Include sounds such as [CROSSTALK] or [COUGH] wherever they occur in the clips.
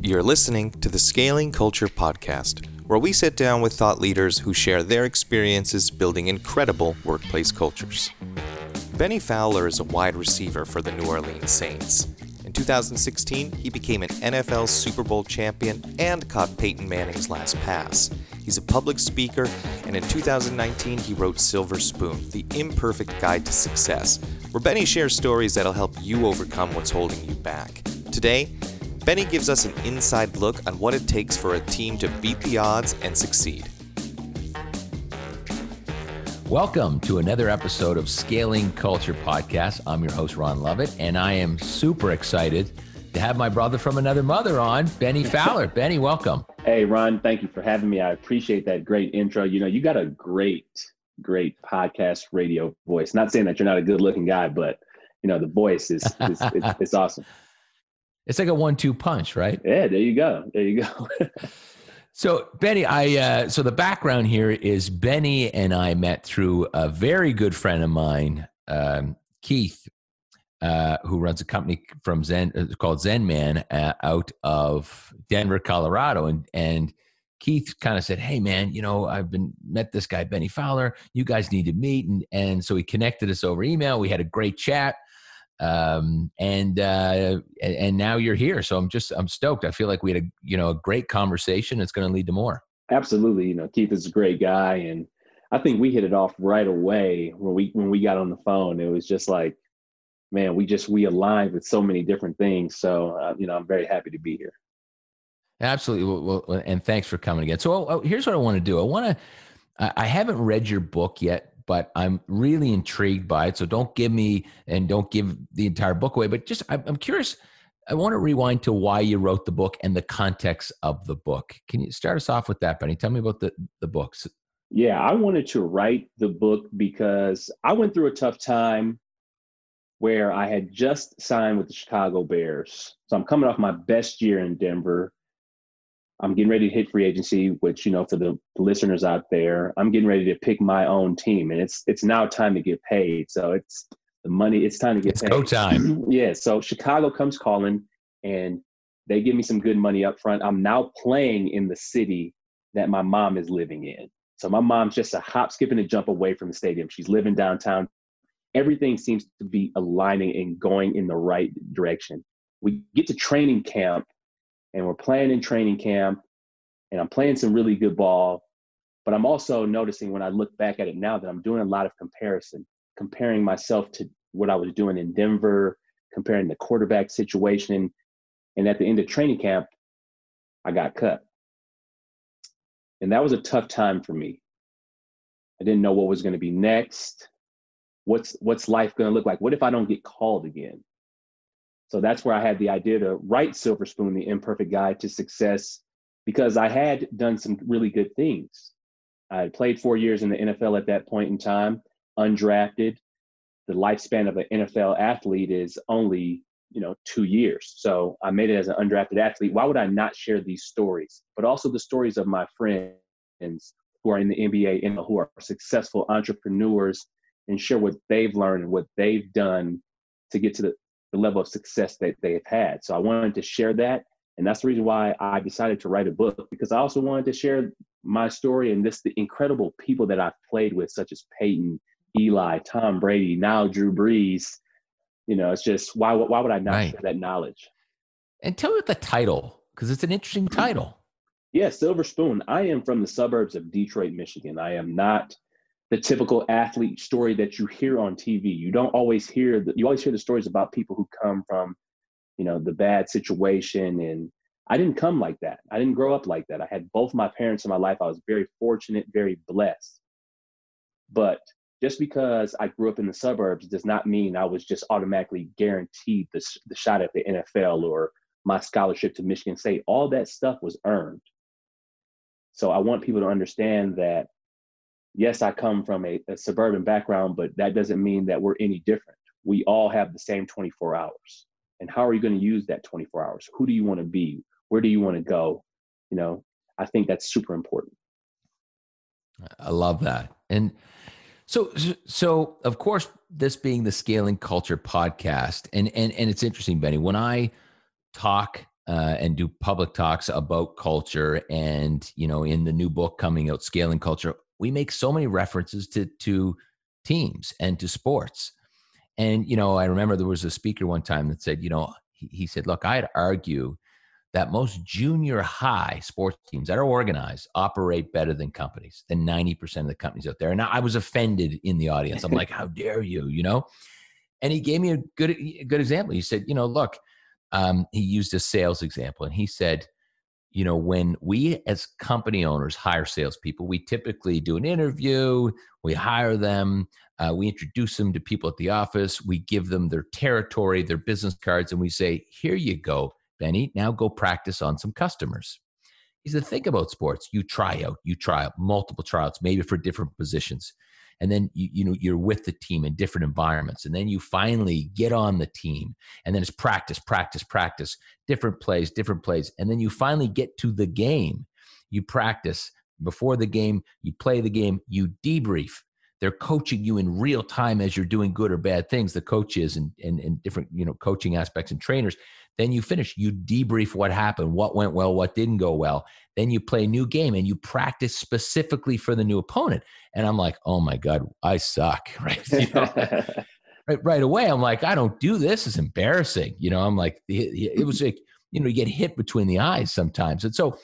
You're listening to the Scaling Culture Podcast, where we sit down with thought leaders who share their experiences building incredible workplace cultures. Bennie Fowler is a wide receiver for the New Orleans Saints. In 2016, he became an NFL Super Bowl champion and caught Peyton Manning's last pass. He's a public speaker, and in 2019, he wrote Silver Spoon, The Imperfect Guide to Success, where Bennie shares stories that'll help you overcome what's holding you back. Today, Bennie gives us an inside look on what it takes for a team to beat the odds and succeed. Welcome to another episode of Scaling Culture Podcast. I'm your host, Ron Lovett, and I am super excited to have my brother from another mother on, Bennie [LAUGHS] Fowler. Bennie, welcome. Hey, Ron, thank you for having me. I appreciate that great intro. You know, you got a great, great podcast radio voice. Not saying that you're not a good looking guy, but, you know, the voice is, is it's, [LAUGHS] it's awesome. It's like a one-two punch, right? Yeah, there you go. There you go. [LAUGHS] so Bennie, I uh, so the background here is Bennie and I met through a very good friend of mine, um, Keith, uh, who runs a company from Zen uh, called Zen Man uh, out of Denver, Colorado, and and Keith kind of said, "Hey, man, you know, I've been met this guy Bennie Fowler. You guys need to meet." And and so he connected us over email. We had a great chat um, and uh, and now you're here. So I'm just I'm stoked. I feel like we had a you know a great conversation. It's going to lead to more. Absolutely. You know, Keith is a great guy, and I think we hit it off right away when we when we got on the phone. It was just like, man, we just we aligned with so many different things. So uh, you know, I'm very happy to be here. Absolutely. Well, well, and thanks for coming again. So oh, oh, here's what I want to do. I want to. I haven't read your book yet, but I'm really intrigued by it. So don't give me and don't give the entire book away, but just I'm curious. I want to rewind to why you wrote the book and the context of the book. Can you start us off with that, Bennie? Tell me about the, the books. Yeah, I wanted to write the book because I went through a tough time where I had just signed with the Chicago Bears. So I'm coming off my best year in Denver. I'm getting ready to hit free agency, which you know for the listeners out there, I'm getting ready to pick my own team, and it's it's now time to get paid. So it's the money. It's time to get it's paid. go time. [CLEARS THROAT] yeah. So Chicago comes calling, and they give me some good money up front. I'm now playing in the city that my mom is living in. So my mom's just a hop, skip, and a jump away from the stadium. She's living downtown. Everything seems to be aligning and going in the right direction. We get to training camp and we're playing in training camp and I'm playing some really good ball. But I'm also noticing when I look back at it now that I'm doing a lot of comparison, comparing myself to what I was doing in Denver, comparing the quarterback situation. And at the end of training camp, I got cut. And that was a tough time for me. I didn't know what was going to be next. What's what's life going to look like? What if I don't get called again? So that's where I had the idea to write Silver Spoon, the imperfect guide to success, because I had done some really good things. I had played four years in the NFL at that point in time, undrafted. The lifespan of an NFL athlete is only, you know, two years. So I made it as an undrafted athlete. Why would I not share these stories? But also the stories of my friends who are in the NBA and who are successful entrepreneurs and share what they've learned and what they've done to get to the the level of success that they've had. So I wanted to share that. And that's the reason why I decided to write a book because I also wanted to share my story and this the incredible people that I've played with, such as Peyton, Eli, Tom Brady, now Drew Brees. You know, it's just why why would I not right. share that knowledge? And tell me the title because it's an interesting mm-hmm. title. Yeah, Silver Spoon. I am from the suburbs of Detroit, Michigan. I am not the typical athlete story that you hear on TV. You don't always hear the, you always hear the stories about people who come from, you know, the bad situation. And I didn't come like that. I didn't grow up like that. I had both my parents in my life. I was very fortunate, very blessed. But just because I grew up in the suburbs does not mean I was just automatically guaranteed the, the shot at the NFL or my scholarship to Michigan State. All that stuff was earned. So I want people to understand that yes, I come from a, a, suburban background, but that doesn't mean that we're any different. We all have the same 24 hours. And how are you going to use that 24 hours? Who do you want to be? Where do you want to go? You know, I think that's super important. I love that. And so, so of course, this being the Scaling Culture podcast, and and and it's interesting, Bennie. When I talk uh, and do public talks about culture. And you know, in the new book coming out, Scaling Culture, we make so many references to to teams and to sports. And you know, I remember there was a speaker one time that said, you know, he, he said, look, I'd argue that most junior high sports teams that are organized operate better than companies than 90% of the companies out there. And i was offended in the audience. I'm like [LAUGHS] how dare you you know? And he gave me a good a good example. He said you know look um, he used a sales example and he said you know when we as company owners hire salespeople we typically do an interview we hire them uh, we introduce them to people at the office we give them their territory their business cards and we say here you go benny now go practice on some customers. He said think about sports. You try out you try out multiple tryouts maybe for different positions and then you, you know you're with the team in different environments and then you finally get on the team and then it's practice practice practice different plays different plays and then you finally get to the game. You practice before the game you play the game you debrief they're coaching you in real time as you're doing good or bad things the coaches and, and, and different you know coaching aspects and trainers. Then you finish you debrief what happened what went well what didn't go well. Then you play a new game and you practice specifically for the new opponent. And i'm like oh my god i suck [LAUGHS] right? You know? [LAUGHS] right, right away i'm like i don't do this it's embarrassing you know? I'm like it was like you know you get hit between the eyes sometimes. And so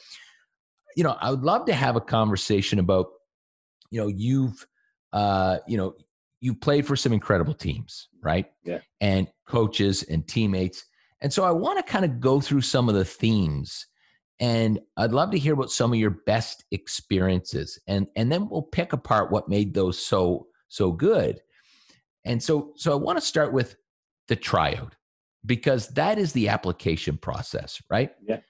you know i would love to have a conversation about you know you've uh, you know, you played for some incredible teams, right? Yeah. And coaches and teammates. And so I want to kind of go through some of the themes and I'd love to hear about some of your best experiences and and then we'll pick apart what made those so so good. And so so I want to start with the tryout because that is the application process, right? Yeah.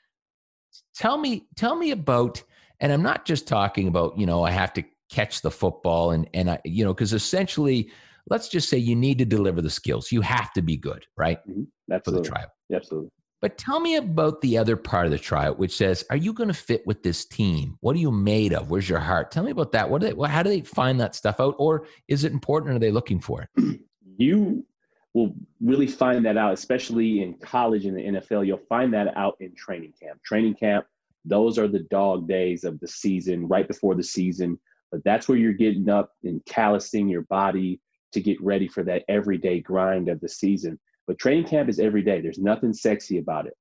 Tell me tell me about and I'm not just talking about, you know, I have to catch the football and and I, you know because essentially let's just say you need to deliver the skills. You have to be good right mm-hmm. for the trial. Absolutely. But tell me about the other part of the trial which says are you going to fit with this team? What are you made of? Where's your heart? Tell me about that. What do they how do they find that stuff out or is it important or are they looking for it? [CLEARS THROAT] You will really find that out especially in college and the nfl you'll find that out in training camp. Training camp those are the dog days of the season right before the season but that's where you're getting up and callousing your body to get ready for that everyday grind of the season. But training camp is every day. There's nothing sexy about it.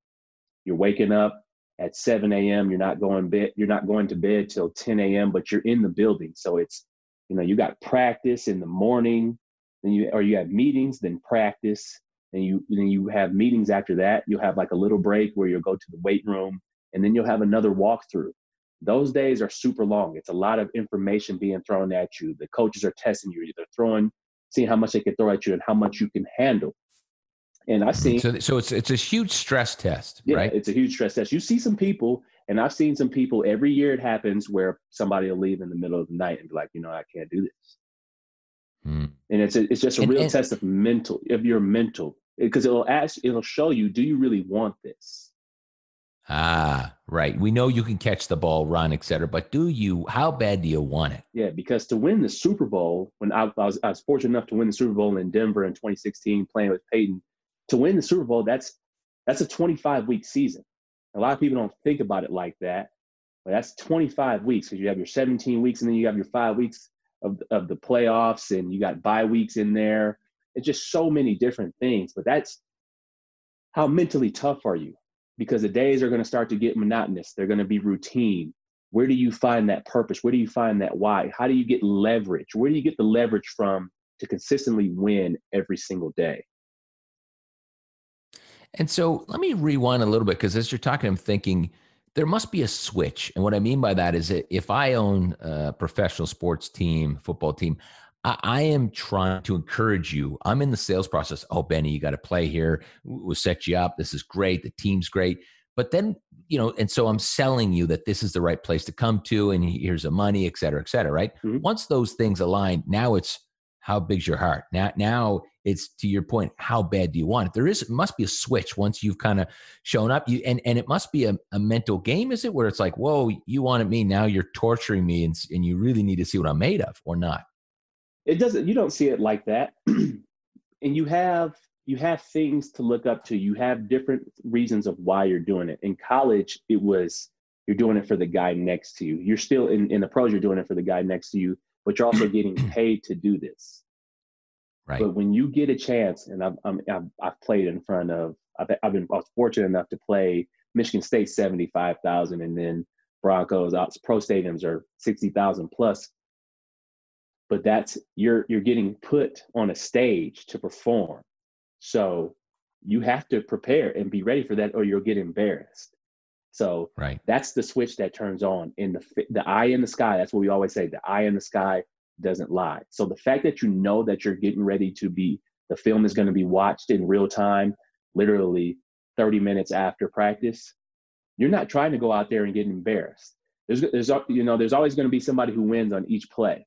You're waking up at 7 a.m. You're not going bed. You're not going to bed till 10 a.m. But you're in the building, so it's you know you got practice in the morning, then you or you have meetings, then practice, and you then you have meetings after that. You'll have like a little break where you'll go to the weight room, and then you'll have another walkthrough those days are super long. It's a lot of information being thrown at you. The coaches are testing you. They're throwing, seeing how much they can throw at you and how much you can handle. And I see. So, so it's it's a huge stress test, yeah, right? It's a huge stress test. You see some people, and I've seen some people every year. It happens where somebody will leave in the middle of the night and be like, you know, I can't do this. Hmm. And it's a, it's just a and, real and, test of mental, of your mental, because it'll ask, it'll show you, do you really want this? Ah, right. We know you can catch the ball, run, etc. But do you? How bad do you want it? Yeah, because to win the Super Bowl, when I, I, was, I was fortunate enough to win the Super Bowl in Denver in 2016, playing with Peyton, to win the Super Bowl, that's that's a 25 week season. A lot of people don't think about it like that, but that's 25 weeks because you have your 17 weeks and then you have your five weeks of of the playoffs and you got bye weeks in there. It's just so many different things. But that's how mentally tough are you? Because the days are going to start to get monotonous. They're going to be routine. Where do you find that purpose? Where do you find that why? How do you get leverage? Where do you get the leverage from to consistently win every single day? And so let me rewind a little bit because as you're talking, I'm thinking there must be a switch. And what I mean by that is that if I own a professional sports team, football team, I, I am trying to encourage you. I'm in the sales process. Oh, Bennie, you got to play here. We'll set you up. This is great. The team's great. But then, you know, and so I'm selling you that this is the right place to come to, and here's the money, et cetera, et cetera. Right. Mm-hmm. Once those things align, now it's how big's your heart? Now, now it's to your point, how bad do you want it? There is must be a switch once you've kind of shown up. You and and it must be a, a mental game, is it? Where it's like, whoa, you wanted me, now you're torturing me, and and you really need to see what I'm made of, or not? It doesn't you don't see it like that [CLEARS THROAT] and you have you have things to look up to. You have different reasons of why you're doing it. In college, it was you're doing it for the guy next to you. You're still in, in the pros, you're doing it for the guy next to you, but you're also getting [CLEARS THROAT] paid to do this. Right. But when you get a chance, and I've, i have I've played in front of, I've, I've been I was fortunate enough to play Michigan State 75,000 and then Broncos out pro stadiums are 60,000 plus. But that's you're you're getting put on a stage to perform. So you have to prepare and be ready for that or you'll get embarrassed. So right. that's the switch that turns on in the the eye in the sky. That's what we always say. The eye in the sky doesn't lie. So the fact that you know that you're getting ready to be the film is going to be watched in real time, literally 30 minutes after practice, you're not trying to go out there and get embarrassed. There's there's you know there's always going to be somebody who wins on each play,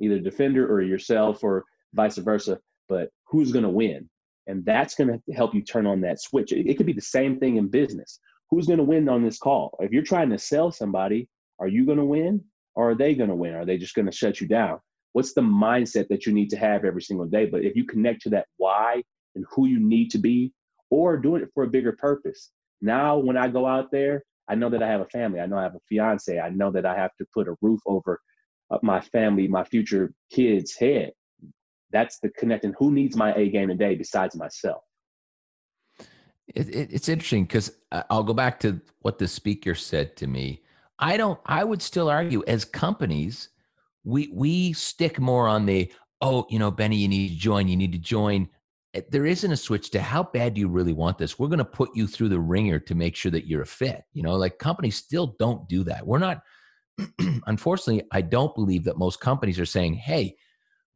either defender or yourself or vice versa. But who's going to win? And that's going to help you turn on that switch. It, it could be the same thing in business who's going to win on this call? If you're trying to sell somebody, are you going to win or are they going to win? Are they just going to shut you down? What's the mindset that you need to have every single day? But if you connect to that why and who you need to be, or doing it for a bigger purpose. Now, when I go out there, I know that I have a family. I know I have a fiance. I know that I have to put a roof over my family, my future kids' head. That's the connecting. Who needs my A game today besides myself? It, it, it's interesting because I'll go back to what the speaker said to me. I don't. I would still argue as companies, we we stick more on the oh, you know, Bennie, you need to join. You need to join. Eh, there isn't a switch to how bad do you really want this. We're going to put you through the ringer to make sure that you're a fit. You know, like companies still don't do that. We're not. [CLEARS THROAT] unfortunately, I don't believe that most companies are saying, "Hey,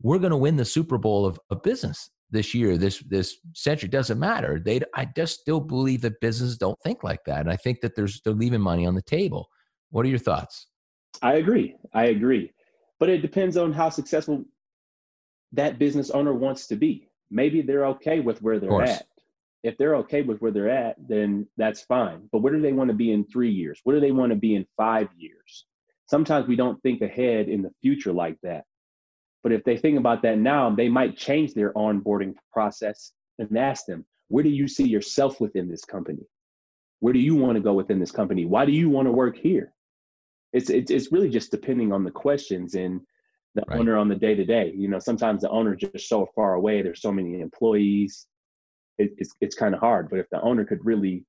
we're going to win the Super Bowl of, of business." this year, this this century doesn't matter. They I just still believe that businesses don't think like that, and I think that there's they're leaving money on the table. What are your thoughts? I agree. I agree, but it depends on how successful that business owner wants to be. Maybe they're okay with where they're at. If they're okay with where they're at, then that's fine. But where do they want to be in three years? Where do they want to be in five years? Sometimes we don't think ahead in the future like that. But if they think about that now, they might change their onboarding process and ask them, where do you see yourself within this company? Where do you want to go within this company? Why do you want to work here? It's it's, it's really just depending on the questions and the right. owner on the day to day. You know, sometimes the owner just so far away. There's so many employees. It, it's it's kind of hard. But if the owner could really,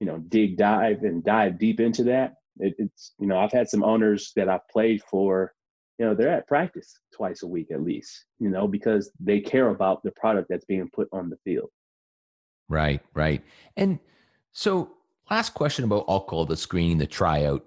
you know, dig dive and dive deep into that, it, it's you know I've had some owners that I've played for you know they're at practice twice a week at least you know because they care about the product that's being put on the field. Right right. And so last question about alcohol the screening the tryout.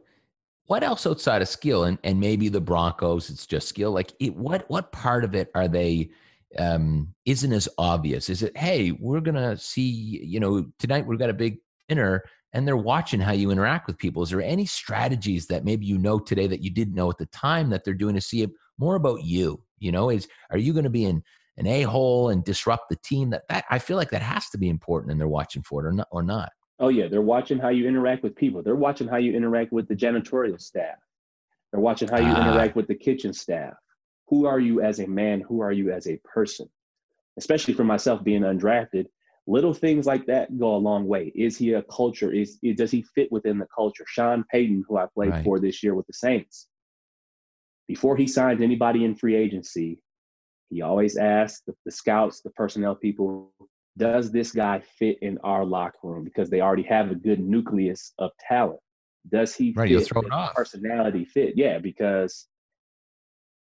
What else outside of skill and, and maybe the broncos it's just skill like it, what what part of it are they um isn't as obvious? Is it hey we're gonna see you know tonight we've got a big dinner and they're watching how you interact with people. Is there any strategies that maybe you know today that you didn't know at the time that they're doing to see more about you? You know, is are you going to be in an a hole and disrupt the team? That that I feel like that has to be important, and they're watching for it or not or not. Oh yeah, they're watching how you interact with people. They're watching how you interact with the janitorial staff. They're watching how you ah. interact with the kitchen staff. Who are you as a man? Who are you as a person? Especially for myself being undrafted, little things like that go a long way. Is he a culture? Is, does he fit within the culture? Sean Payton, who I played right. for this year with the Saints, before he signed anybody in free agency, he always asked the, the scouts, the personnel people, does this guy fit in our locker room? Because they already have a good nucleus of talent. Does he right, fit? Throw it off. Personality fit? Yeah, because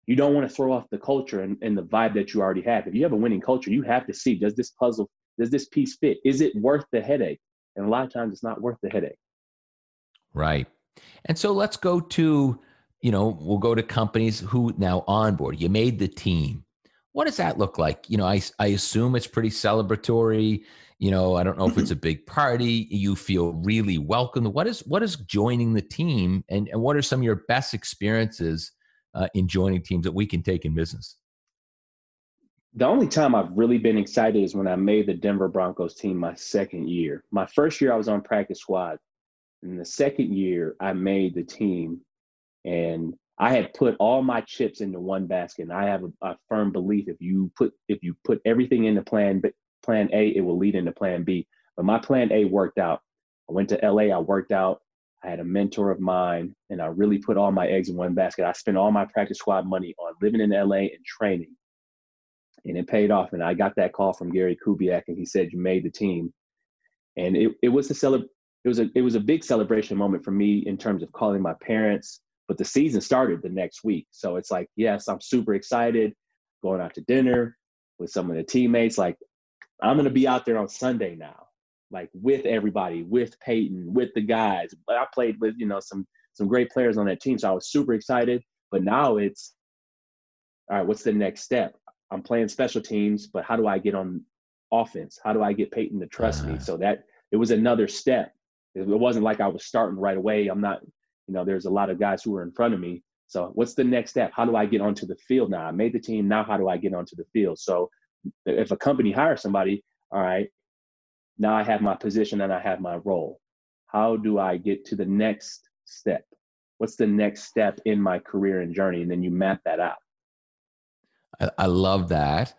you don't want to throw off the culture and, and the vibe that you already have. If you have a winning culture, you have to see does this puzzle does this piece fit? Is it worth the headache? And a lot of times it's not worth the headache. Right. And so let's go to, you know, we'll go to companies who now onboard. You made the team. What does that look like? You know, I, I assume it's pretty celebratory. You know, I don't know if it's a big party. You feel really welcome. What is what is joining the team, and, and what are some of your best experiences uh, in joining teams that we can take in business? The only time I've really been excited is when I made the Denver Broncos team my second year. My first year I was on practice squad. In the second year, I made the team and I had put all my chips into one basket. And I have a, a, firm belief if you put if you put everything into plan, plan A, it will lead into plan B. But my plan A worked out. I went to LA, I worked out. I had a mentor of mine, and I really put all my eggs in one basket. I spent all my practice squad money on living in LA and training. And it paid off. And I got that call from Gary Kubiak, and he said, You made the team. And it, it was a celebration. It was a it was a big celebration moment for me in terms of calling my parents. But the season started the next week, so it's like yes, I'm super excited, going out to dinner with some of the teammates. Like I'm gonna be out there on Sunday now like with everybody, with Peyton, with the guys. I played with, you know, some some great players on that team. So I was super excited. But now it's all right, what's the next step? I'm playing special teams, but how do I get on offense? How do I get Peyton to trust uh-huh. me? So that it was another step. It wasn't like I was starting right away. I'm not, you know, there's a lot of guys who were in front of me. So what's the next step? How do I get onto the field now? I made the team. Now how do I get onto the field? So if a company hires somebody, all right, now I have my position and I have my role. How do I get to the next step? What's the next step in my career and journey? And then you map that out. I, I love that.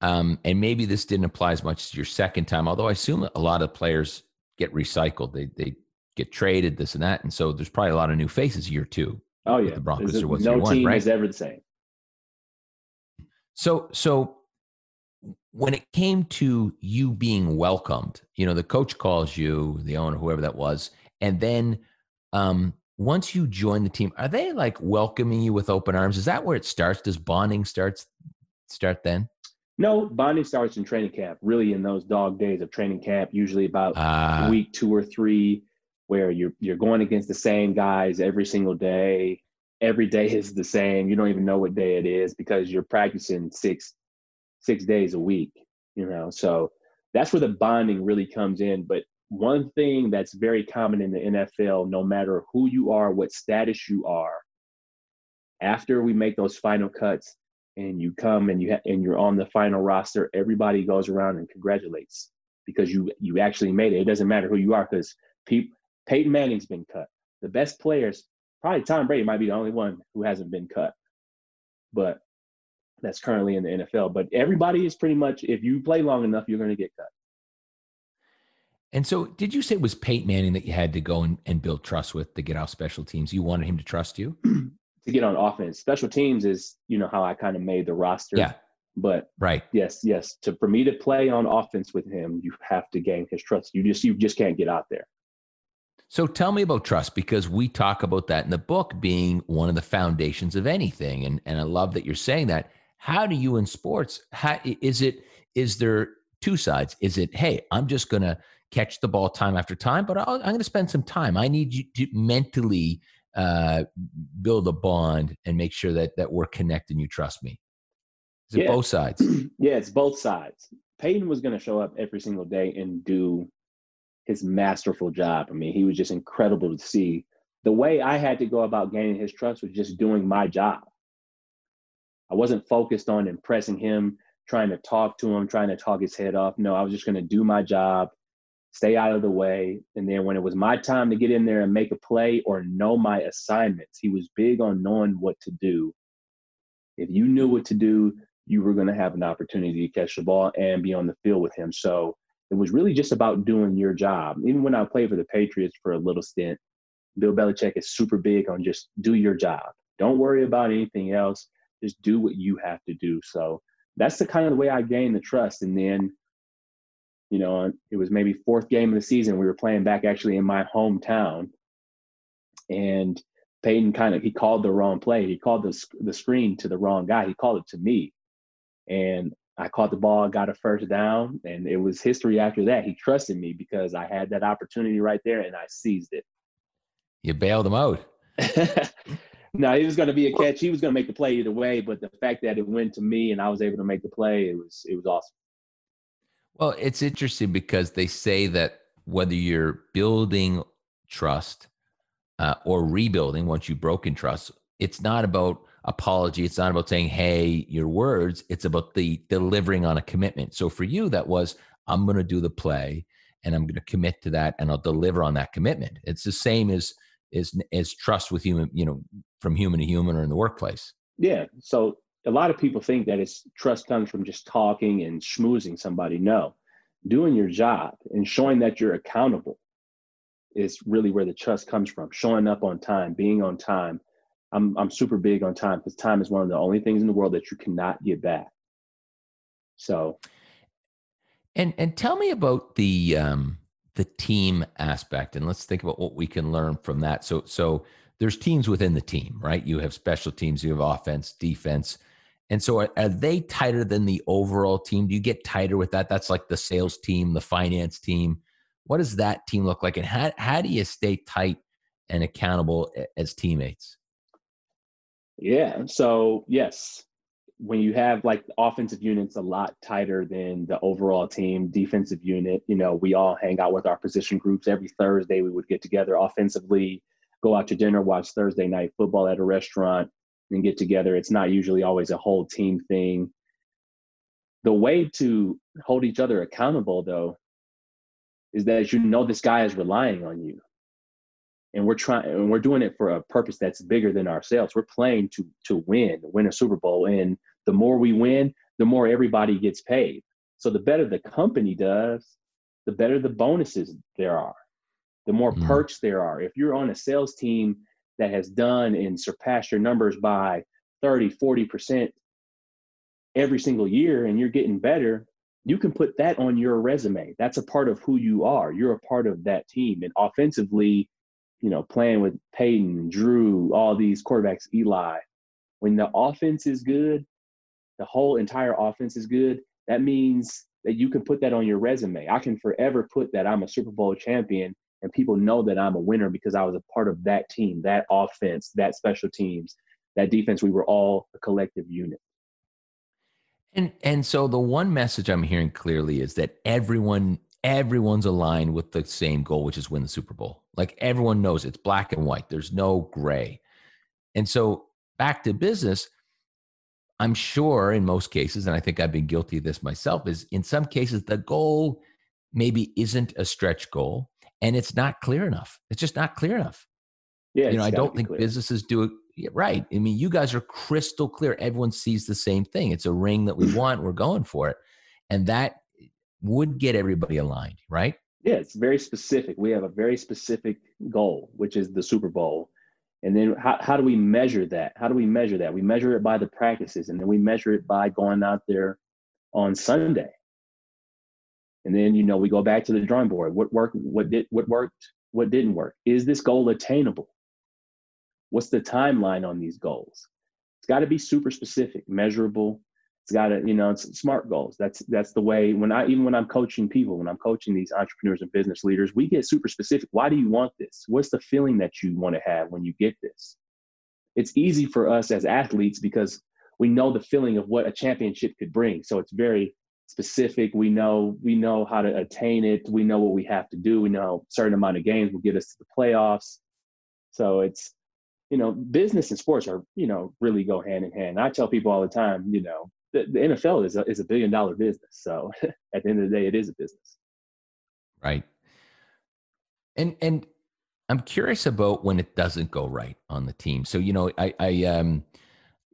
Um, and maybe this didn't apply as much as your second time, although I assume a lot of players get recycled. They they get traded, this and that, and so there's probably a lot of new faces year two. Oh yeah, the Broncos. There was no team one, right? is ever the same. So so when it came to you being welcomed, you know, the coach calls you, the owner, whoever that was, and then um, once you join the team, are they like welcoming you with open arms? Is that where it starts? Does bonding starts start then? No, bonding starts in training camp. Really, in those dog days of training camp, usually about uh, week two or three, where you're you're going against the same guys every single day. Every day is the same. You don't even know what day it is because you're practicing six six days a week, you know. So that's where the bonding really comes in. But one thing that's very common in the NFL, no matter who you are, what status you are, after we make those final cuts and you come and you ha- and you're on the final roster, everybody goes around and congratulates because you you actually made it. It doesn't matter who you are because Peyton Manning's been cut. The best players, probably Tom Brady might be the only one who hasn't been cut. But that's currently in the NFL. But everybody is pretty much, if you play long enough, you're going to get cut. And so, did you say it was Peyton Manning that you had to go and, and build trust with to get off special teams? You wanted him to trust you [CLEARS THROAT] to get on offense. Special teams is, you know, how I kind of made the roster. Yeah. But right. Yes, yes. To for me to play on offense with him, you have to gain his trust. You just you just can't get out there. So tell me about trust because we talk about that in the book being one of the foundations of anything. And and I love that you're saying that how do you in sports how is it is there two sides is it hey i'm just going to catch the ball time after time but i am going to spend some time. I need you to mentally uh, build a bond and make sure that that we're connected and you trust me. Is it yeah. both sides? [CLEARS THROAT] Yeah it's both sides. Peyton was going to show up every single day and do his masterful job. I mean he was just incredible to see. The way i had to go about gaining his trust was just doing my job. I wasn't focused on impressing him, trying to talk to him, trying to talk his head off. No, I was just going to do my job, stay out of the way. And then when it was my time to get in there and make a play or know my assignments, he was big on knowing what to do. If you knew what to do, you were going to have an opportunity to catch the ball and be on the field with him. So it was really just about doing your job. Even when I played for the Patriots for a little stint, Bill Belichick is super big on just do your job. Don't worry about anything else just do what you have to do. So that's the kind of way I gained the trust. And then, you know, it was maybe fourth game of the season. We were playing back actually in my hometown, and Peyton kind of he called the wrong play. He called the the screen to the wrong guy. He called it to me, and I caught the ball, got a first down, and it was history after that. He trusted me because I had that opportunity right there, and I seized it. You bailed him out. [LAUGHS] no, it was going to be a catch. He was going to make the play either way, but the fact that it went to me and I was able to make the play, it was it was awesome. Well, it's interesting because they say that whether you're building trust uh, or rebuilding once you've broken trust, it's not about apology. It's not about saying, "Hey, your words." It's about the delivering on a commitment. So for you, that was, "I'm going to do the play." And I'm going to commit to that, and I'll deliver on that commitment. It's the same as as, is trust with human, you know, from human to human or in the workplace. Yeah. So a lot of people think that it's trust comes from just talking and schmoozing somebody. No, doing your job and showing that you're accountable is really where the trust comes from. Showing up on time, being on time. I'm I'm super big on time because time is one of the only things in the world that you cannot get back. So, and and tell me about the um, the team aspect, and let's think about what we can learn from that. So so there's teams within the team, right? You have special teams, you have offense, defense. And so are, are, they tighter than the overall team? Do you get tighter with that? That's like the sales team, the finance team. What does that team look like? And how, how do you stay tight and accountable as teammates? Yeah. So, yes, when you have like offensive units a lot tighter than the overall team, defensive unit, you know, we all hang out with our position groups every Thursday. We would get together offensively go out to dinner, watch Thursday night football at a restaurant, and get together. It's not usually always a whole team thing. The way to hold each other accountable, though, is that you know this guy is relying on you. And we're trying and we're doing it for a purpose that's bigger than ourselves. We're playing to to win, win a Super Bowl. And the more we win, the more everybody gets paid. So the better the company does, the better the bonuses there are the more mm. perks there are. If you're on a sales team that has done and surpassed your numbers by 30, 40% every single year and you're getting better, you can put that on your resume. That's a part of who you are. You're a part of that team. And offensively, you know, playing with Peyton, Drew, all these quarterbacks, Eli, when the offense is good, the whole entire offense is good, that means that you can put that on your resume. I can forever put that I'm a Super Bowl champion and people know that I'm a winner because I was a part of that team, that offense, that special teams, that defense. We were all a collective unit. And and so the one message I'm hearing clearly is that everyone everyone's aligned with the same goal, which is win the Super Bowl. Like everyone knows it's black and white. There's no gray. And so back to business, I'm sure in most cases, and I think I've been guilty of this myself, is in some cases the goal maybe isn't a stretch goal and it's not clear enough. It's just not clear enough. Yeah, you know, I don't think clear. businesses do it right. I mean, you guys are crystal clear. Everyone sees the same thing. It's a ring that we [CLEARS THROAT] want. We're going for it, and that would get everybody aligned, right? Yeah, it's very specific. We have a very specific goal, which is the Super Bowl. And then how, how do we measure that? How do we measure that? We measure it by the practices, and then we measure it by going out there on Sunday and then, you know, we go back to the drawing board. What worked? What did what worked? What didn't work? Is this goal attainable? What's the timeline on these goals? It's got to be super specific, measurable. It's got to, you know, it's smart goals. That's that's the way when I even when I'm coaching people, when I'm coaching these entrepreneurs and business leaders, we get super specific. Why do you want this? What's the feeling that you want to have when you get this? It's easy for us as athletes because we know the feeling of what a championship could bring. So it's very specific. We know we know how to attain it. We know what we have to do. We know certain amount of games will get us to the playoffs. So it's you know business and sports are you know really go hand in hand. I tell people all the time, you know, the, the NFL is a, is a billion dollar business. So [LAUGHS] at the end of the day, it is a business. Right. And and I'm curious about when it doesn't go right on the team. So you know, I I um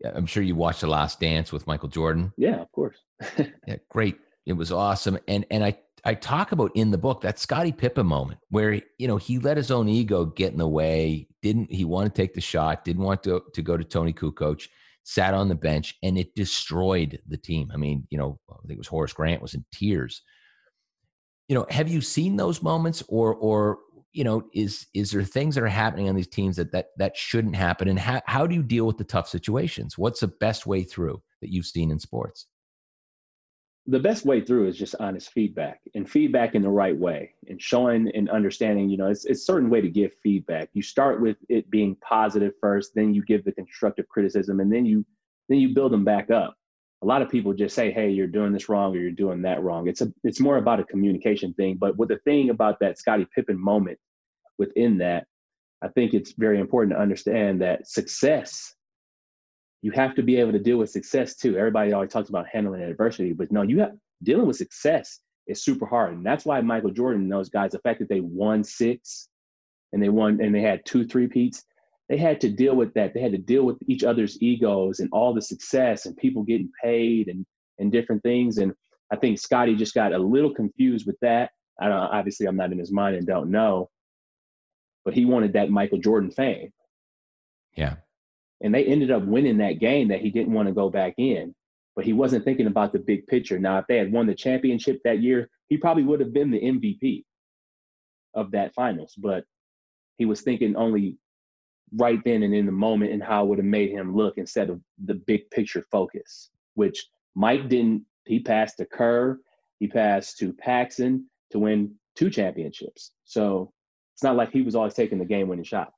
I'm sure you watched The Last Dance with Michael Jordan. Yeah, of course. [LAUGHS] yeah, great. It was awesome. And and I I talk about in the book that Scottie Pippen moment where you know he let his own ego get in the way. Didn't he want to take the shot? Didn't want to to go to Toni Kukoc. Sat on the bench and it destroyed the team. I mean, you know, I think it was Horace Grant was in tears. You know, have you seen those moments, or or you know, is is there things that are happening on these teams that that that shouldn't happen? And how how do you deal with the tough situations? What's the best way through that you've seen in sports? The best way through is just honest feedback and feedback in the right way and showing and understanding, you know, it's, it's a certain way to give feedback. You start with it being positive first, then you give the constructive criticism and then you then you build them back up. A lot of people just say, "Hey, you're doing this wrong or you're doing that wrong." It's a it's more about a communication thing. But with the thing about that Scottie Pippen moment within that, I think it's very important to understand that success, you have to be able to deal with success too. Everybody always talks about handling adversity, but no, you have dealing with success is super hard. And that's why Michael Jordan and those guys, the fact that they won six and they won and they had two three peats, they had to deal with that. They had to deal with each other's egos and all the success and people getting paid and and different things. And I think Scottie just got a little confused with that. I don't obviously I'm not in his mind and don't know, but he wanted that Michael Jordan fame. Yeah. And they ended up winning that game that he didn't want to go back in, but he wasn't thinking about the big picture. Now, if they had won the championship that year, he probably would have been the MVP of that finals, but he was thinking only right then and in the moment and how it would have made him look instead of the big picture focus, which Mike didn't. He passed to Kerr, he passed to Paxson to win two championships. So it's not like he was always taking the game winning shot.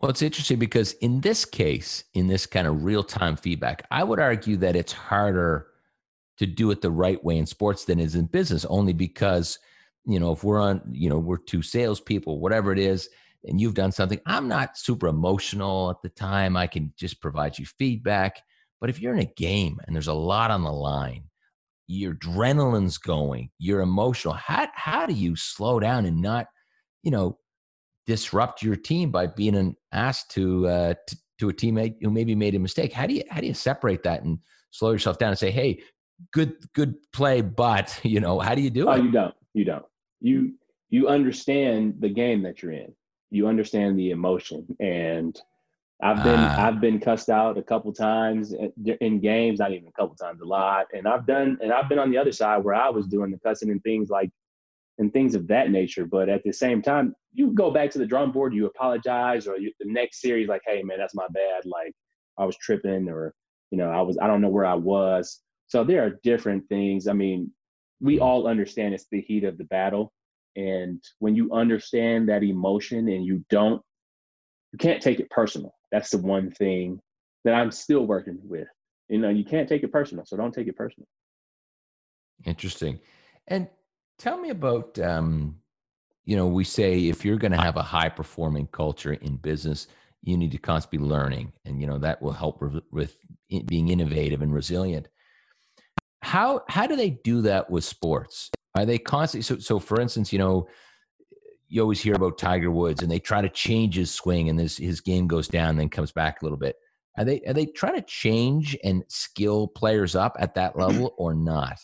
Well, it's interesting because in this case, in this kind of real time feedback, I would argue that it's harder to do it the right way in sports than it is in business, only because, you know, if we're on, you know, we're two salespeople, whatever it is, and you've done something, I'm not super emotional at the time. I can just provide you feedback. But if you're in a game and there's a lot on the line, your adrenaline's going, you're emotional. How, how do you slow down and not, you know, disrupt your team by being an ass to, uh, to, to a teammate who maybe made a mistake? How do you, how do you separate that and slow yourself down and say, Hey, good, good play, but [LAUGHS] you know, how do you do oh, it? you don't, you don't, you, you understand the game that you're in you understand the emotion and I've been uh, I've been cussed out a couple times in games, not even a couple times, a lot. And I've done and I've been on the other side where I was doing the cussing and things like and things of that nature. But at the same time, you go back to the drum board, you apologize, or you, the next series, like, hey man, that's my bad. Like I was tripping, or you know, I was I don't know where I was. So there are different things. I mean, we all understand it's the heat of the battle, and when you understand that emotion and you don't, you can't take it personal. That's the one thing that I'm still working with. You know, you can't take it personal, so don't take it personal. Interesting. And tell me about, um, you know, we say if you're going to have a high performing culture in business, you need to constantly be learning, and you know that will help with being innovative and resilient. How how do they do that with sports? Are they constantly so? So, for instance, you know, you always hear about Tiger Woods, and they try to change his swing, and his his game goes down, then comes back a little bit. Are they are they trying to change and skill players up at that level [CLEARS THROAT] or not?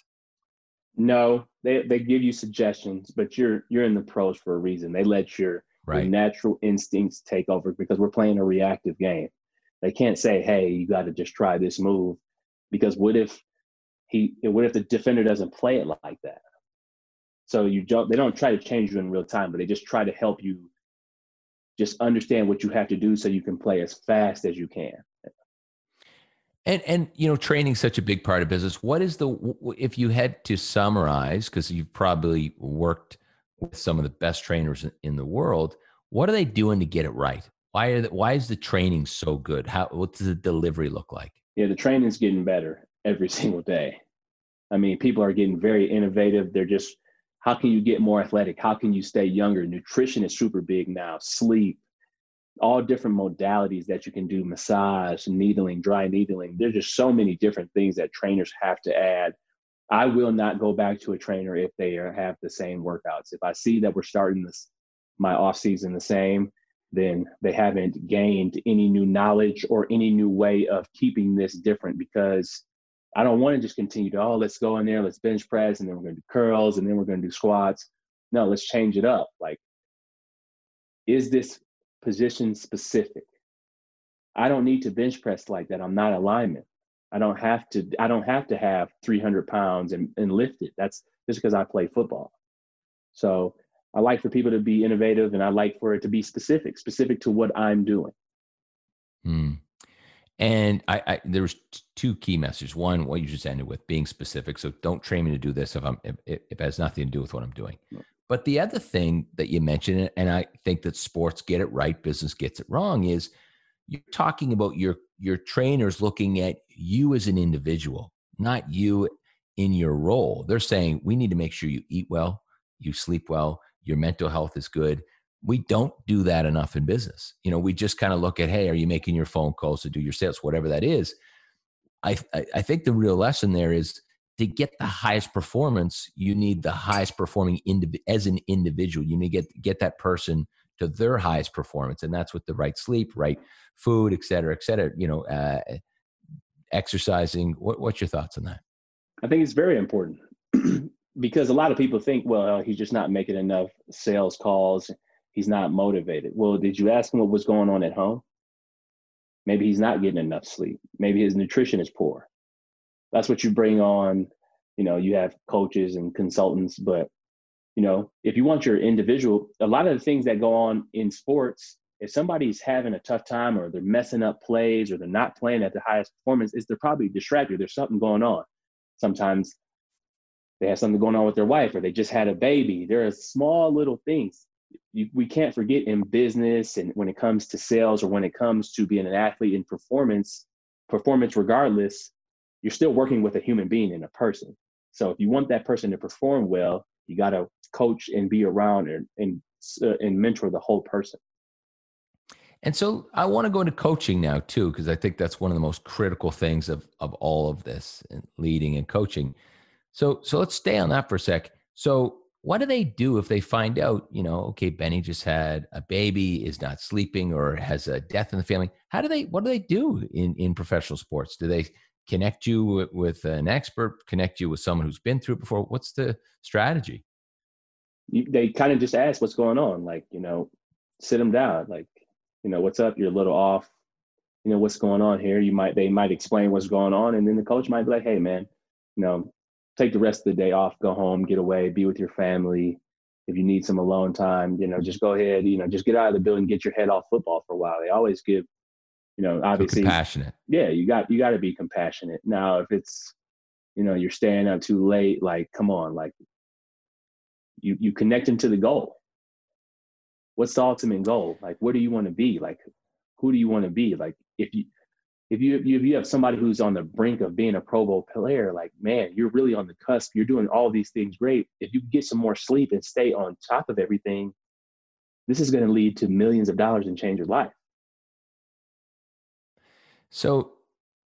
No, they they give you suggestions, but you're you're in the pros for a reason. They let your, right. your natural instincts take over because we're playing a reactive game. They can't say, "Hey, you got to just try this move," because what if he what if the defender doesn't play it like that? So you don't, they don't try to change you in real time, but they just try to help you just understand what you have to do so you can play as fast as you can. And and you know, training such a big part of business. What is the if you had to summarize because you've probably worked with some of the best trainers in the world, what are they doing to get it right? Why are the, why is the training so good? How what does the delivery look like? Yeah, the training's getting better every [LAUGHS] single day. I mean, people are getting very innovative. They're just how can you get more athletic? How can you stay younger? Nutrition is super big now, sleep, all different modalities that you can do massage, needling, dry needling. There's just so many different things that trainers have to add. I will not go back to a trainer if they are, have the same workouts. If I see that we're starting this my off season the same, then they haven't gained any new knowledge or any new way of keeping this different because I don't want to just continue to, oh, let's go in there, let's bench press, and then we're going to do curls, and then we're going to do squats. No, let's change it up. Like, is this position specific? I don't need to bench press like that. I'm not alignment. I don't have to. I don't have to have 300 pounds and, and lift it. That's just because I play football. So I like for people to be innovative, and I like for it to be specific, specific to what I'm doing. Hmm. And I, I there was two key messages. One, what you just ended with, being specific. So don't train me to do this if I'm if, if it has nothing to do with what I'm doing. But the other thing that you mentioned, and I think that sports get it right, business gets it wrong, is you're talking about your your trainers looking at you as an individual, not you in your role. They're saying we need to make sure you eat well, you sleep well, your mental health is good, we don't do that enough in business. You know, we just kind of look at, hey, are you making your phone calls to do your sales, whatever that is. I, I think the real lesson there is to get the highest performance, you need the highest performing indiv- as an individual. You need to get get that person to their highest performance, and that's with the right sleep, right food, et cetera, et cetera. You know, uh, exercising. What, what's your thoughts on that? I think it's very important [CLEARS THROAT] because a lot of people think, well, he's just not making enough sales calls. He's not motivated. Well, did you ask him what was going on at home? Maybe he's not getting enough sleep. Maybe his nutrition is poor. That's what you bring on. You know, you have coaches and consultants, but you know, if you want your individual, a lot of the things that go on in sports, if somebody's having a tough time or they're messing up plays or they're not playing at the highest performance, is they're probably distracted. There's something going on. Sometimes they have something going on with their wife or they just had a baby. There are small little things. You, we can't forget in business and when it comes to sales or when it comes to being an athlete in performance, performance regardless, you're still working with a human being and a person. So if you want that person to perform well, you got to coach and be around and and, uh, and mentor the whole person. And so I want to go into coaching now too, because I think that's one of the most critical things of of all of this, and leading and coaching. So so let's stay on that for a sec. So what do they do if they find out, you know, okay, Bennie just had a baby, is not sleeping, or has a death in the family? How do they? What do they do in in professional sports? Do they connect you with an expert? Connect you with someone who's been through it before? What's the strategy? You, they kind of just ask what's going on, like you know, sit them down, like you know, what's up? You're a little off. You know, what's going on here? You might they might explain what's going on, and then the coach might be like, hey, man, you know, take the rest of the day off, go home, get away, be with your family. If you need some alone time, you know, just mm-hmm. go ahead, you know, just get out of the building, get your head off football for a while. They always give, you know, obviously so compassionate. Yeah, you got you got to be compassionate. Now, if it's, you know, you're staying up too late, like, come on, like, you you connect them to the goal. What's the ultimate goal? Like, what do you want to be? Like, who do you want to be? Like, if you if you if you have somebody who's on the brink of being a Pro Bowl player, like man, you're really on the cusp. You're doing all these things great. If you get some more sleep and stay on top of everything, this is going to lead to millions of dollars and change your life. So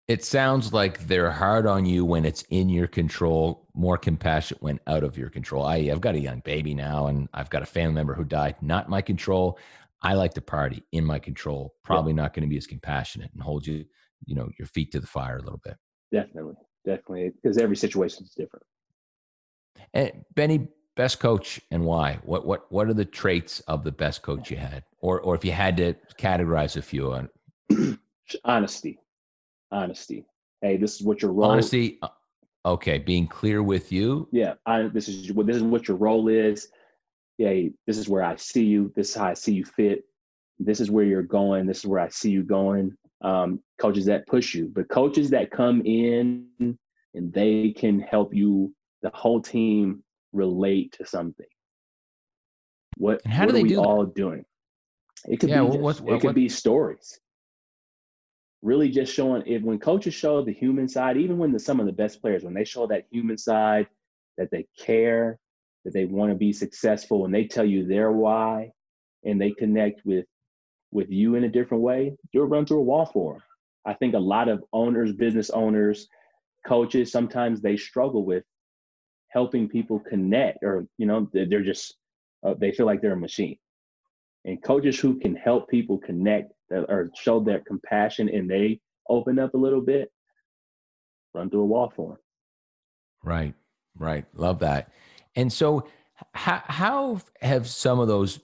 it sounds like they're hard on you when it's in your control, more compassionate when out of your control. I, I've got a young baby now, and I've got a family member who died, not my control. I like to party in my control. Probably not going to be as compassionate and hold you you know your feet to the fire a little bit. Definitely definitely because every situation is different. And Bennie best coach and why? What what what are the traits of the best coach you had? Or or if you had to categorize a few on [CLEARS THROAT] honesty honesty. Hey this is what your role honesty uh, okay being clear with you? Yeah I, this is what this is what your role is. Yeah this is where i see you this is how i see you fit. This is where you're going this is where i see you going um, coaches that push you, but coaches that come in and they can help you, the whole team relate to something. What, and how what do they are we do all doing? It could yeah, be just, what, what, it could be stories. Really, just showing if when coaches show the human side, even when the, some of the best players, when they show that human side, that they care, that they want to be successful, and they tell you their why, and they connect with with you in a different way, you'll run through a wall for them. I think a lot of owners, business owners, coaches, sometimes they struggle with helping people connect, or you know, they're just uh, they feel like they're a machine. And coaches who can help people connect or show their compassion and they open up a little bit, run through a wall for them. Right, right. Love that. And so, how how have some of those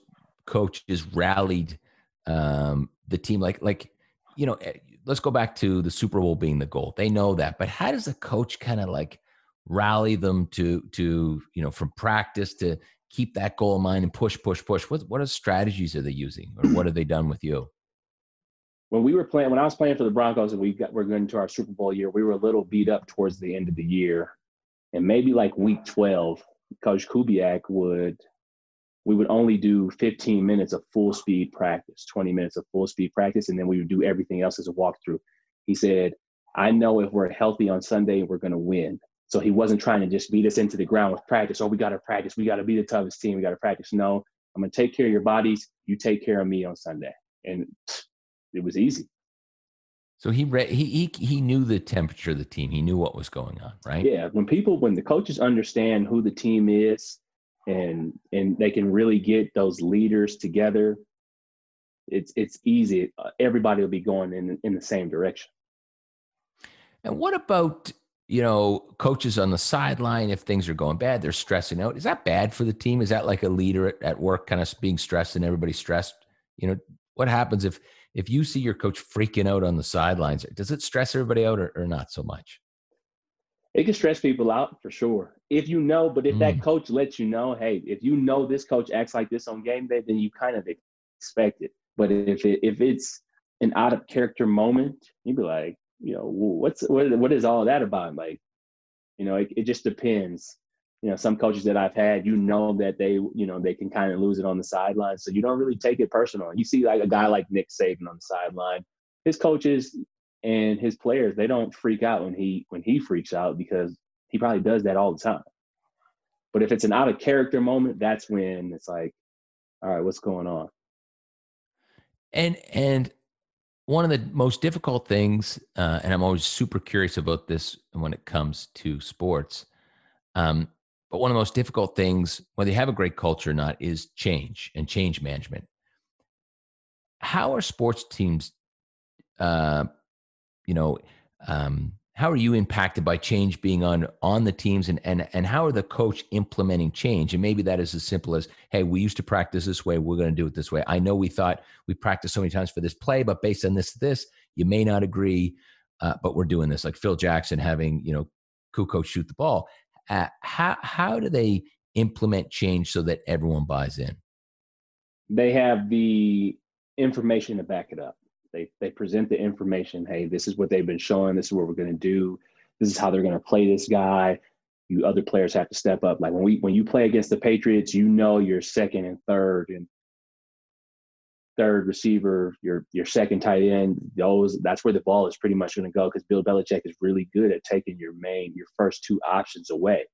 coaches rallied um, the team like like you know eh, let's go back to the super bowl being the goal. They know that but how does a coach kind of like rally them to to you know from practice to keep that goal in mind and push push push? What what are strategies are they using or what have they done with you? When we were playing when i was playing for the broncos and we got we're going to our super bowl year we were a little beat up towards the end of the year. And maybe like week 12 coach kubiak would we would only do 15 minutes of full speed practice, 20 minutes of full speed practice, and then we would do everything else as a walkthrough. He said, I know if we're healthy on Sunday, we're going to win. So he wasn't trying to just beat us into the ground with practice. Oh, we got to practice. We got to be the toughest team. We got to practice. No, I'm going to take care of your bodies. You take care of me on Sunday. And [SNIFFS] it was easy. So he re- he he he knew the temperature of the team. He knew what was going on, right? Yeah. When people, when the coaches understand who the team is, and and they can really get those leaders together it's it's easy uh, everybody will be going in in the same direction and what about you know, coaches on the sideline, if things are going bad, they're stressing out. Is that bad for the team? Is that like a leader at, at work kind of being stressed and everybody's stressed? You know, what happens if if you see your coach freaking out on the sidelines? Does it stress everybody out or, or not so much? It can stress people out for sure. If you know, but if mm. that coach lets you know, hey, if you know this coach acts like this on game day, then you kind of expect it. But if it, if it's an out of character moment, you'd be like, you know, what's what what is all that about? Like, you know, it, it just depends. You know, some coaches that I've had, you know that they, you know, they can kind of lose it on the sideline. So you don't really take it personal. You see like a guy like Nick Saban on the sideline. His coaches and his players, they don't freak out when he when he freaks out because he probably does that all the time. But if it's an out of character moment, that's when it's like, all right, what's going on? And and one of the most difficult things, uh, and I'm always super curious about this when it comes to sports. Um, but one of the most difficult things, whether you have a great culture or not, is change and change management. How are sports teams, uh, you know, um, how are you impacted by change being on on the teams and and and how are the coach implementing change? And maybe that is as simple as hey we used to practice this way we're going to do it this way. I know we thought we practiced so many times for this play but based on this this you may not agree uh, but we're doing this. Like phil jackson having you know Kukoc shoot the ball. Uh, how how do they implement change so that everyone buys in? They have the information to back it up they they present the information. Hey, this is what they've been showing. This is what we're going to do. This is how they're going to play this guy. You other players have to step up. Like when we when you play against the Patriots, you know your second and third and third receiver, your your second tight end. Those that's where the ball is pretty much going to go because Bill Belichick is really good at taking your main your first two options away.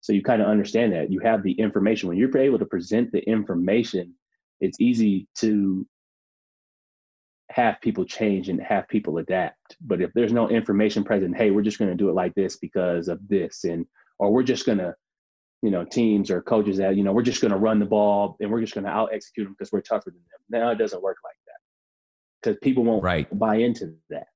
So you kind of understand that you have the information when you're able to present the information. It's easy to have people change and have people adapt. But if there's no information present, hey, we're just going to do it like this because of this, and or we're just going to, you know, teams or coaches that you know we're just going to run the ball and we're just going to out execute them because we're tougher than them. Now it doesn't work like that because people won't right. buy into that.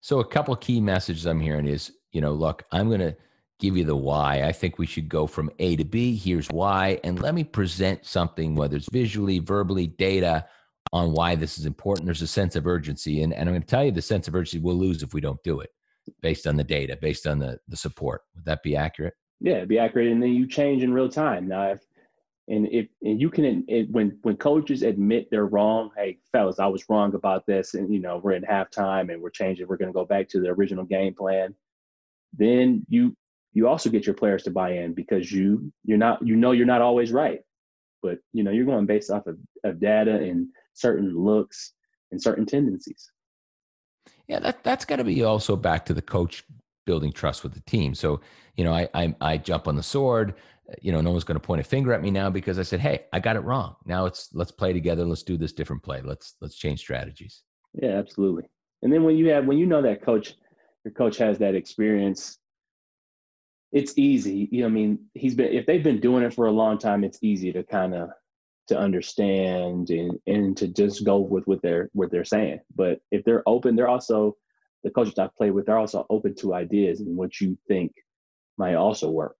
So a couple key messages I'm hearing is, you know, look, I'm going to give you the why. I think we should go from A to B. Here's why, and let me present something, whether it's visually, verbally, data on why this is important. There's a sense of urgency. And, and I'm going to tell you the sense of urgency we'll lose if we don't do it based on the data, based on the, the support. Would that be accurate? Yeah, be accurate. And then you change in real time. Now, if, and if and you can it, when when coaches admit they're wrong, hey fellas, I was wrong about this, and you know we're in halftime and we're changing, we're going to go back to the original game plan. Then you you also get your players to buy in because you you're not you know you're not always right, but you know you're going based off of, of data and certain looks and certain tendencies. Yeah, that that's got to be also back to the coach building trust with the team. So, you know, I I, I jump on the sword. You know, no one's going to point a finger at me now because I said, "Hey, I got it wrong." Now it's let's play together. Let's do this different play. Let's let's change strategies. Yeah, absolutely. And then when you have when you know that coach, your coach has that experience, it's easy. You know, I mean, he's been if they've been doing it for a long time, it's easy to kind of to understand and, and to just go with what they're what they're saying. But if they're open, they're also the coaches I've played with, they're also open to ideas and what you think might also work.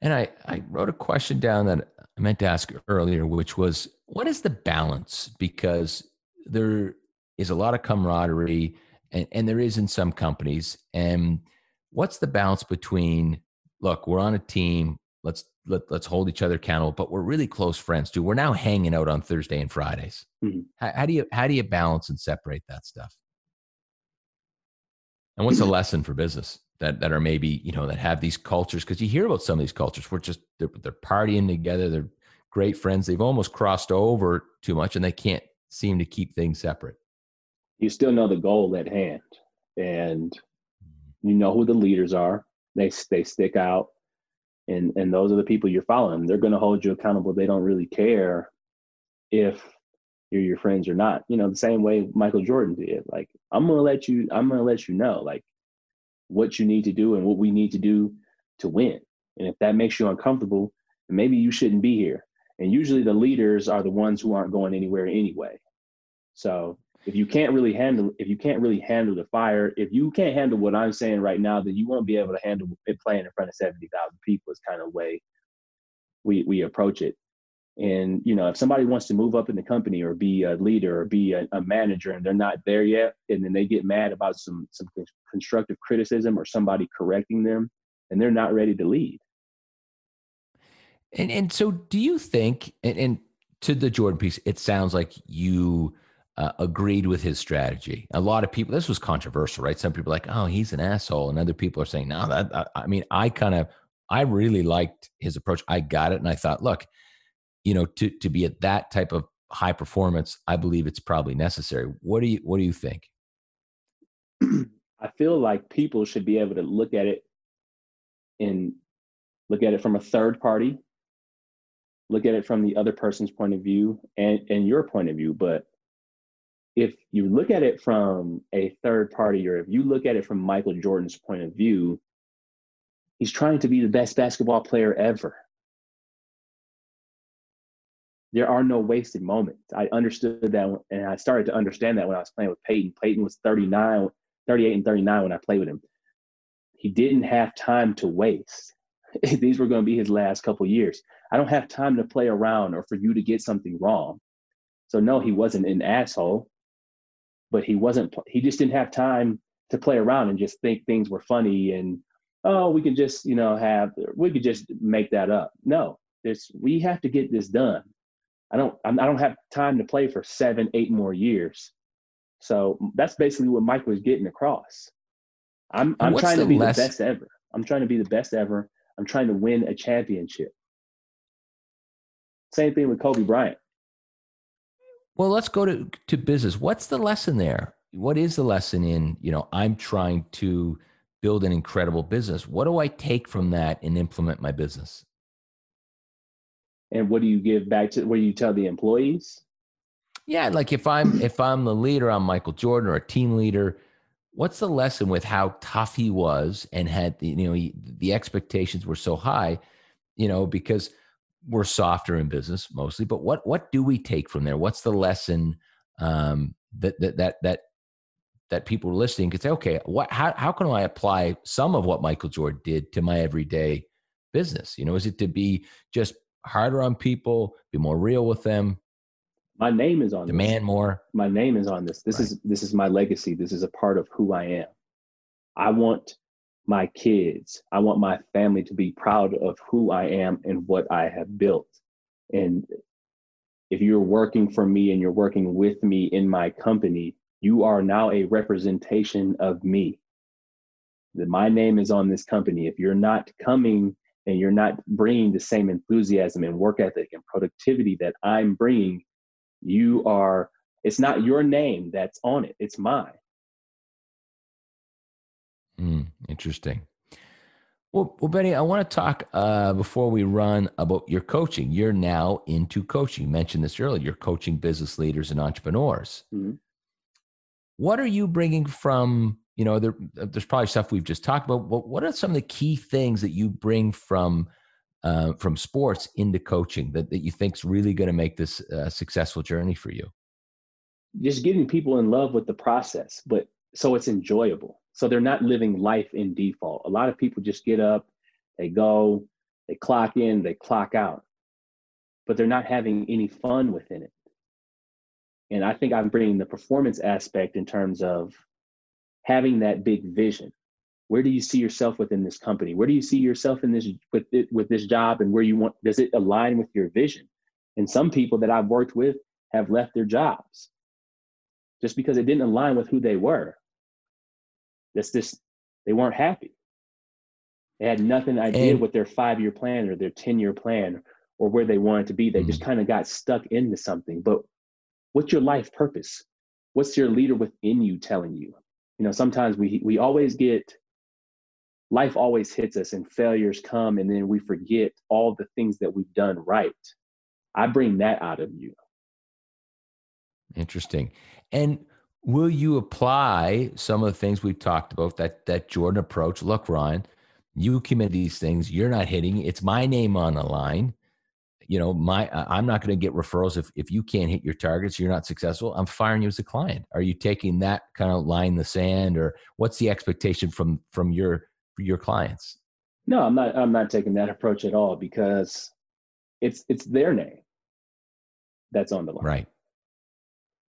And I, I wrote a question down that I meant to ask earlier, which was what is the balance? Because there is a lot of camaraderie and, and there is in some companies. And what's the balance between look, we're on a team, let's let, let's hold each other accountable but we're really close friends too. We're now hanging out on thursday and fridays. Mm-hmm. how, how, do you how do you balance and separate that stuff? And what's the [CLEARS THROAT] lesson for business that that are maybe you know that have these cultures? Because you hear about some of these cultures we're just they're, they're partying together they're great friends they've almost crossed over too much and they can't seem to keep things separate. You still know the goal at hand and mm-hmm. you know who the leaders are. They they stick out and and those are the people you're following. They're going to hold you accountable. They don't really care if you're your friends or not. You know the same way michael jordan did. Like i'm going to let you i'm going to let you know like what you need to do and what we need to do to win. And if that makes you uncomfortable maybe you shouldn't be here. And usually the leaders are the ones who aren't going anywhere anyway. So if you can't really handle if you can't really handle the fire, if you can't handle what I'm saying right now, then you won't be able to handle it playing in front of seventy thousand people. Is kind of way we we approach it. And you know, if somebody wants to move up in the company or be a leader or be a, a manager and they're not there yet, and then they get mad about some some constructive criticism or somebody correcting them, and they're not ready to lead. And and so, do you think? And, and to the Jordan piece, it sounds like you uh, agreed with his strategy. A lot of people, this was controversial, right? Some people like, oh, he's an asshole. And other people are saying, no, that, I, I mean, I kind of, I really liked his approach. I got it. And I thought, look, you know, to, to be at that type of high performance, I believe it's probably necessary. What do you, what do you think? I feel like people should be able to look at it and look at it from a third party, look at it from the other person's point of view and, and your point of view. But if you look at it from a third party or if you look at it from Michael Jordan's point of view, he's trying to be the best basketball player ever. There are no wasted moments. I understood that and I started to understand that when I was playing with Peyton. Peyton was 39, 38 and 39 when I played with him. He didn't have time to waste. [LAUGHS] These were going to be his last couple years. I don't have time to play around or for you to get something wrong. So no, he wasn't an asshole but he wasn't he just didn't have time to play around and just think things were funny and oh we can just you know have we could just make that up. No this we have to get this done. I don't i don't have time to play for seven eight more years. So that's basically what mike was getting across. I'm i'm trying to be less... the best ever. I'm trying to be the best ever. I'm trying to win a championship. Same thing with kobe bryant well, let's go to, to business. What's the lesson there? What is the lesson in, you know, I'm trying to build an incredible business. What do I take from that and implement my business? And what do you give back to what do you tell the employees? Yeah, like if I'm [CLEARS THROAT] if I'm the leader, I'm Michael Jordan or a team leader, what's the lesson with how tough he was and had the, you know he, the expectations were so high, you know, because we're softer in business mostly, but what what do we take from there? What's the lesson um, that that that that that people listening can say, okay, what how how can I apply some of what Michael Jordan did to my everyday business? You know, is it to be just harder on people, be more real with them? My name is on demand this. more. My name is on this. This right. is this is my legacy. This is a part of who I am. I want my kids. I want my family to be proud of who I am and what I have built. And if you're working for me and you're working with me in my company, you are now a representation of me. That my name is on this company. If you're not coming and you're not bringing the same enthusiasm and work ethic and productivity that I'm bringing, you are, it's not your name that's on it, it's mine. Mm, interesting. Well, well, Bennie, I want to talk uh, before we run about your coaching. You're now into coaching. You mentioned this earlier. You're coaching business leaders and entrepreneurs. Mm-hmm. What are you bringing from? You know, there, there's probably stuff we've just talked about. But what are some of the key things that you bring from uh, from sports into coaching that, that you think is really going to make this a successful journey for you? Just getting people in love with the process, but so it's enjoyable so they're not living life in default. A lot of people just get up, they go, they clock in, they clock out, but they're not having any fun within it. And I think I'm bringing the performance aspect in terms of having that big vision. Where do you see yourself within this company? Where do you see yourself in this with it, with this job, and where you want? Does it align with your vision? And some people that I've worked with have left their jobs just because it didn't align with who they were. That's just they weren't happy. They had nothing idea and, what their five year plan or their 10 year plan or where they wanted to be. They mm-hmm. just kind of got stuck into something. But what's your life purpose? What's your leader within you telling you? You know, sometimes we we always get life always hits us and failures come and then we forget all the things that we've done right. I bring that out of you. Interesting. And will you apply some of the things we've talked about that that jordan approach look ryan you commit these things you're not hitting it's my name on the line you know, my I'm not going to get referrals if if you can't hit your targets, you're not successful. I'm firing you as a client. Are you taking that kind of line in the sand, or what's the expectation from from your your clients? No, I'm not. I'm not taking that approach at all because it's it's their name that's on the line. Right.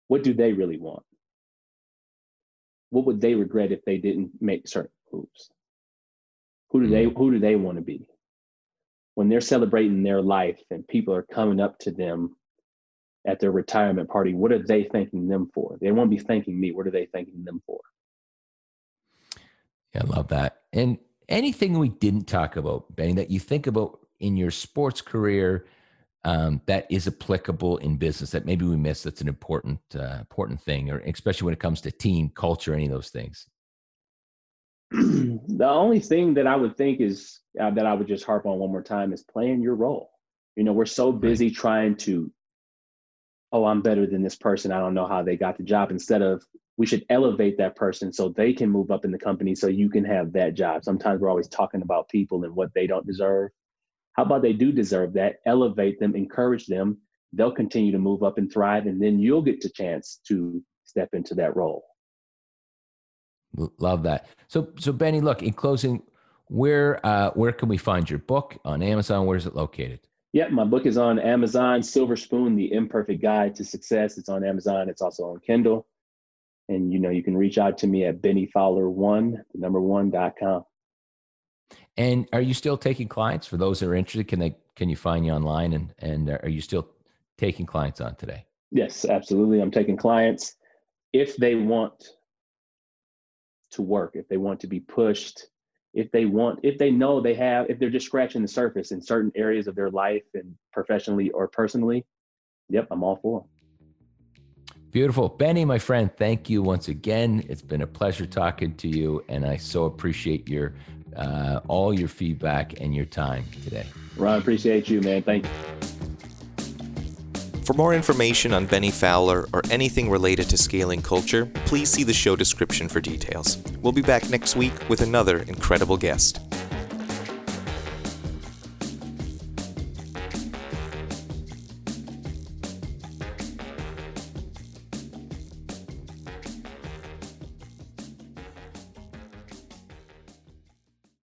What do they really want? What would they regret if they didn't make certain moves? Who do mm-hmm. they Who do they want to be? when they're celebrating their life and people are coming up to them at their retirement party, what are they thanking them for? They won't be thanking me. What are they thanking them for? Yeah, I love that. And anything we didn't talk about, Bennie, that you think about in your sports career um, that is applicable in business that maybe we miss that's an important uh, important thing, or especially when it comes to team culture, any of those things? [CLEARS THROAT] the only thing that I would think is uh, that I would just harp on one more time is playing your role. You know, we're so busy right. trying to, oh, I'm better than this person. I don't know how they got the job. Instead of we should elevate that person so they can move up in the company so you can have that job. Sometimes we're always talking about people and what they don't deserve. How about they do deserve that? Elevate them, encourage them. They'll continue to move up and thrive, and then you'll get the chance to step into that role. Love that. So, so Bennie, look. In closing, where uh, where can we find your book on Amazon? Where is it located? Yeah, my book is on Amazon. Silver Spoon: The Imperfect Guide to Success. It's on Amazon. It's also on Kindle. And you know, you can reach out to me at Bennie Fowler one, the number one dot com. And are you still taking clients for those that are interested? Can they can you find you online and and uh, are you still taking clients on today? Yes, absolutely. I'm taking clients if they want to work, if they want to be pushed, if they want, if they know they have, if they're just scratching the surface in certain areas of their life and professionally or personally, yep, I'm all for. Beautiful. Bennie, my friend, thank you once again. It's been a pleasure talking to you, and I so appreciate your uh, all your feedback and your time today. Ron, appreciate you, man. Thank you. For more information on Bennie Fowler or anything related to scaling culture, please see the show description for details. We'll be back next week with another incredible guest.